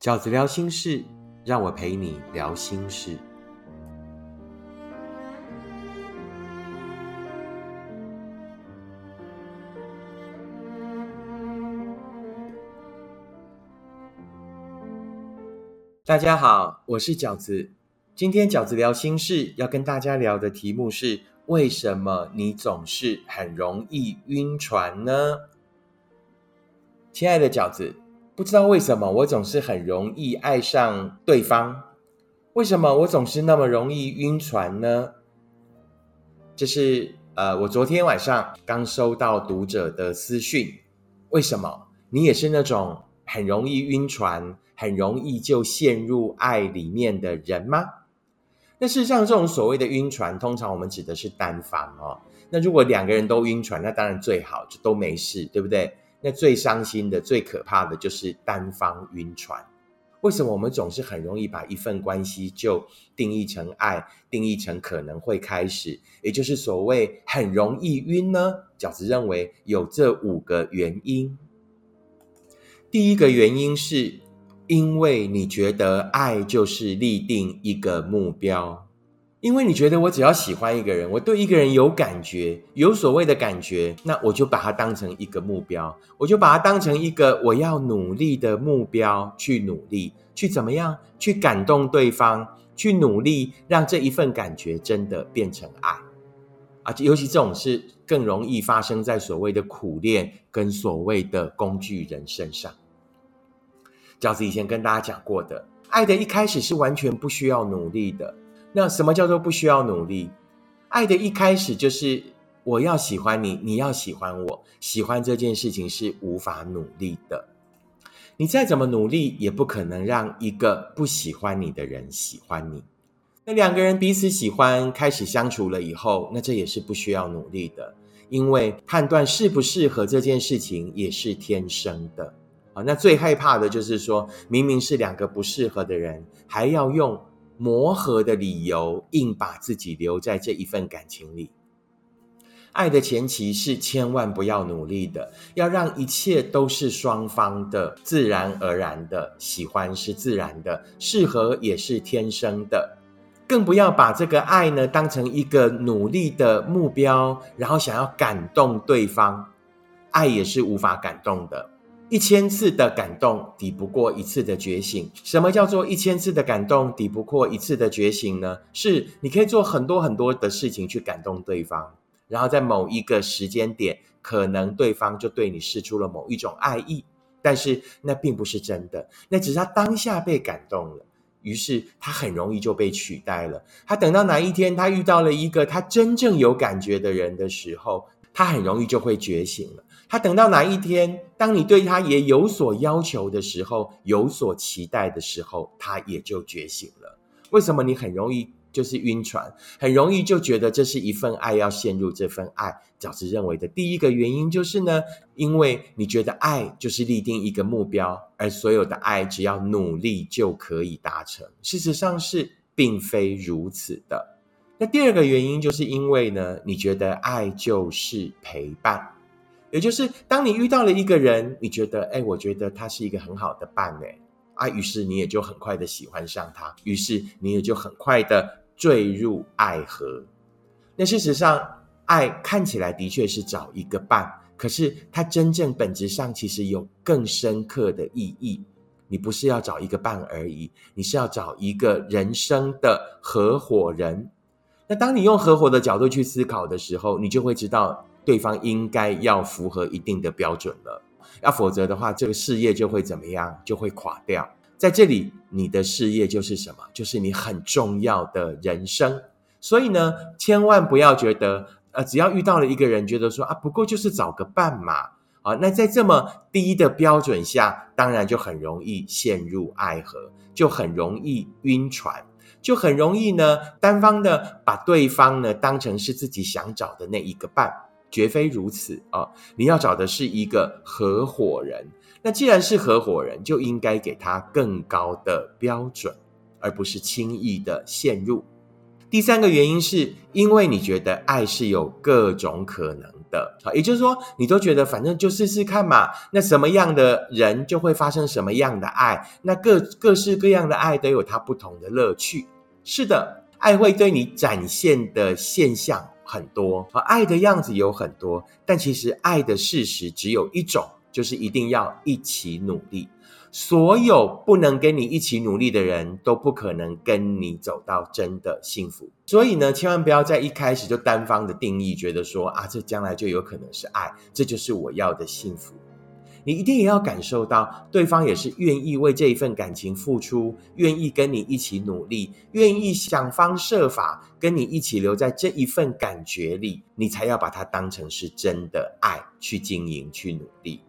饺子聊心事，让我陪你聊心事。大家好，我是饺子。今天饺子聊心事要跟大家聊的题目是：为什么你总是很容易晕船呢？亲爱的饺子，不知道为什么我总是很容易爱上对方，为什么我总是那么容易晕船呢？这是呃，我昨天晚上刚收到读者的私讯，为什么你也是那种很容易晕船？很容易就陷入爱里面的人吗？那事实上，这种所谓的晕船，通常我们指的是单方哦。那如果两个人都晕船，那当然最好就都没事，对不对？那最伤心的、最可怕的就是单方晕船。为什么我们总是很容易把一份关系就定义成爱，定义成可能会开始，也就是所谓很容易晕呢？饺子认为有这五个原因。第一个原因是。因为你觉得爱就是立定一个目标，因为你觉得我只要喜欢一个人，我对一个人有感觉，有所谓的感觉，那我就把它当成一个目标，我就把它当成一个我要努力的目标去努力，去怎么样去感动对方，去努力让这一份感觉真的变成爱啊！尤其这种是更容易发生在所谓的苦恋跟所谓的工具人身上。饺子以前跟大家讲过的，爱的一开始是完全不需要努力的。那什么叫做不需要努力？爱的一开始就是我要喜欢你，你要喜欢我，喜欢这件事情是无法努力的。你再怎么努力，也不可能让一个不喜欢你的人喜欢你。那两个人彼此喜欢，开始相处了以后，那这也是不需要努力的，因为判断适不适合这件事情也是天生的。啊，那最害怕的就是说，明明是两个不适合的人，还要用磨合的理由硬把自己留在这一份感情里。爱的前提是千万不要努力的，要让一切都是双方的自然而然的喜欢是自然的，适合也是天生的，更不要把这个爱呢当成一个努力的目标，然后想要感动对方，爱也是无法感动的。一千次的感动抵不过一次的觉醒。什么叫做一千次的感动抵不过一次的觉醒呢？是你可以做很多很多的事情去感动对方，然后在某一个时间点，可能对方就对你示出了某一种爱意，但是那并不是真的，那只是他当下被感动了，于是他很容易就被取代了。他等到哪一天他遇到了一个他真正有感觉的人的时候，他很容易就会觉醒了。他等到哪一天，当你对他也有所要求的时候，有所期待的时候，他也就觉醒了。为什么你很容易就是晕船，很容易就觉得这是一份爱，要陷入这份爱？饺子认为的第一个原因就是呢，因为你觉得爱就是立定一个目标，而所有的爱只要努力就可以达成。事实上是并非如此的。那第二个原因就是因为呢，你觉得爱就是陪伴。也就是当你遇到了一个人，你觉得，哎，我觉得他是一个很好的伴，哎，啊，于是你也就很快的喜欢上他，于是你也就很快的坠入爱河。那事实上，爱看起来的确是找一个伴，可是它真正本质上其实有更深刻的意义。你不是要找一个伴而已，你是要找一个人生的合伙人。那当你用合伙的角度去思考的时候，你就会知道。对方应该要符合一定的标准了，要否则的话，这个事业就会怎么样？就会垮掉。在这里，你的事业就是什么？就是你很重要的人生。所以呢，千万不要觉得，呃，只要遇到了一个人，觉得说啊，不过就是找个伴嘛，啊，那在这么低的标准下，当然就很容易陷入爱河，就很容易晕船，就很容易呢，单方的把对方呢当成是自己想找的那一个伴。绝非如此啊！你要找的是一个合伙人。那既然是合伙人，就应该给他更高的标准，而不是轻易的陷入。第三个原因是因为你觉得爱是有各种可能的，好，也就是说，你都觉得反正就试试看嘛，那什么样的人就会发生什么样的爱，那各各式各样的爱都有它不同的乐趣。是的，爱会对你展现的现象很多，而爱的样子有很多，但其实爱的事实只有一种，就是一定要一起努力。所有不能跟你一起努力的人都不可能跟你走到真的幸福。所以呢，千万不要在一开始就单方的定义，觉得说啊，这将来就有可能是爱，这就是我要的幸福。你一定也要感受到，对方也是愿意为这一份感情付出，愿意跟你一起努力，愿意想方设法跟你一起留在这一份感觉里，你才要把它当成是真的爱去经营、去努力。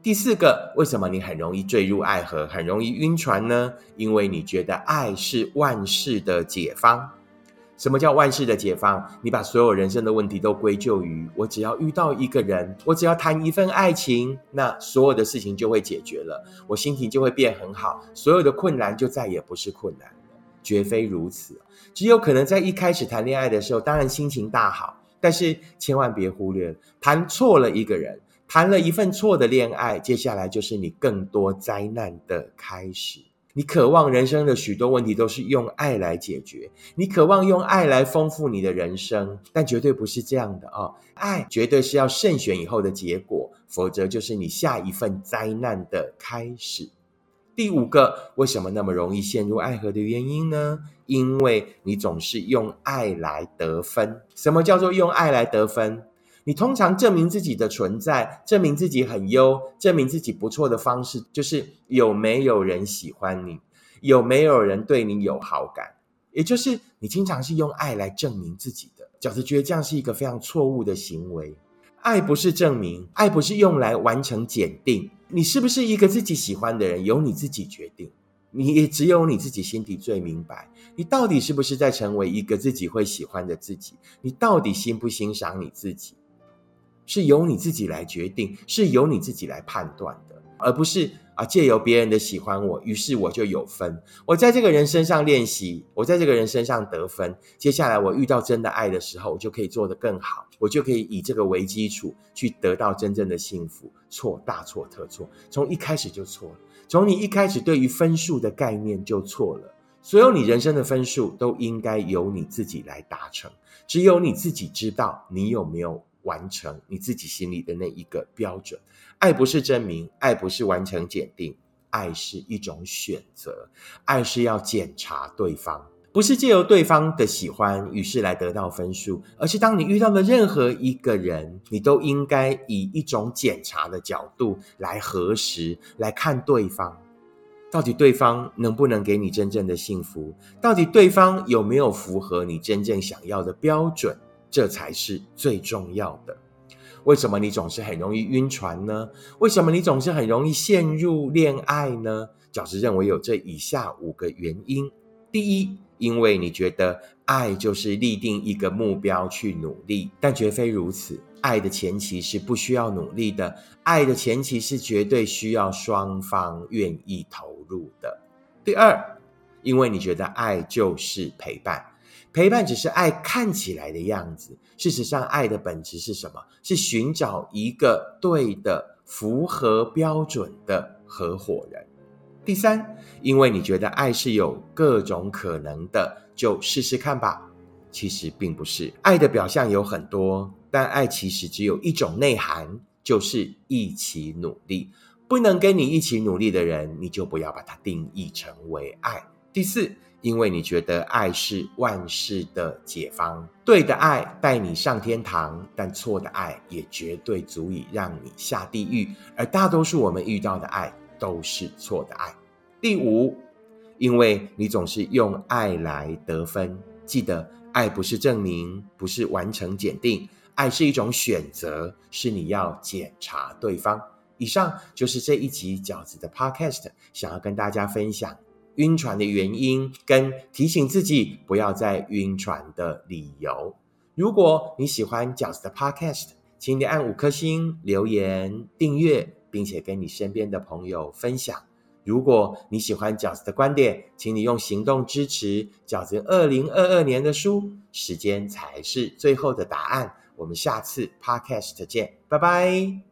第四个，为什么你很容易坠入爱河，很容易晕船呢？因为你觉得爱是万事的解方。什么叫万事的解放？你把所有人生的问题都归咎于我，只要遇到一个人，我只要谈一份爱情，那所有的事情就会解决了，我心情就会变很好，所有的困难就再也不是困难了。绝非如此，只有可能在一开始谈恋爱的时候，当然心情大好，但是千万别忽略谈错了一个人。谈了一份错的恋爱，接下来就是你更多灾难的开始。你渴望人生的许多问题都是用爱来解决，你渴望用爱来丰富你的人生，但绝对不是这样的哦。爱绝对是要慎选以后的结果，否则就是你下一份灾难的开始。第五个，为什么那么容易陷入爱河的原因呢？因为你总是用爱来得分。什么叫做用爱来得分？你通常证明自己的存在，证明自己很优，证明自己不错的方式，就是有没有人喜欢你，有没有人对你有好感，也就是你经常是用爱来证明自己的。饺子觉得这样是一个非常错误的行为。爱不是证明，爱不是用来完成检定。你是不是一个自己喜欢的人，由你自己决定。你也只有你自己心底最明白，你到底是不是在成为一个自己会喜欢的自己？你到底欣不欣赏你自己？是由你自己来决定，是由你自己来判断的，而不是啊借由别人的喜欢我，于是我就有分。我在这个人身上练习，我在这个人身上得分。接下来我遇到真的爱的时候，我就可以做得更好，我就可以以这个为基础去得到真正的幸福。错，大错特错，从一开始就错了。从你一开始对于分数的概念就错了。所有你人生的分数都应该由你自己来达成，只有你自己知道你有没有。完成你自己心里的那一个标准，爱不是证明，爱不是完成检定，爱是一种选择，爱是要检查对方，不是借由对方的喜欢，于是来得到分数，而是当你遇到了任何一个人，你都应该以一种检查的角度来核实，来看对方，到底对方能不能给你真正的幸福，到底对方有没有符合你真正想要的标准。这才是最重要的。为什么你总是很容易晕船呢？为什么你总是很容易陷入恋爱呢？饺子认为有这以下五个原因：第一，因为你觉得爱就是立定一个目标去努力，但绝非如此。爱的前提是不需要努力的，爱的前提是绝对需要双方愿意投入的。第二，因为你觉得爱就是陪伴。陪伴只是爱看起来的样子，事实上，爱的本质是什么？是寻找一个对的、符合标准的合伙人。第三，因为你觉得爱是有各种可能的，就试试看吧。其实并不是，爱的表象有很多，但爱其实只有一种内涵，就是一起努力。不能跟你一起努力的人，你就不要把它定义成为爱。第四。因为你觉得爱是万事的解方，对的爱带你上天堂，但错的爱也绝对足以让你下地狱。而大多数我们遇到的爱都是错的爱。第五，因为你总是用爱来得分，记得爱不是证明，不是完成检定，爱是一种选择，是你要检查对方。以上就是这一集饺子的 Podcast，想要跟大家分享。晕船的原因跟提醒自己不要再晕船的理由。如果你喜欢饺子的 Podcast，请你按五颗星、留言、订阅，并且跟你身边的朋友分享。如果你喜欢饺子的观点，请你用行动支持饺子二零二二年的书。时间才是最后的答案。我们下次 podcast 见，拜拜。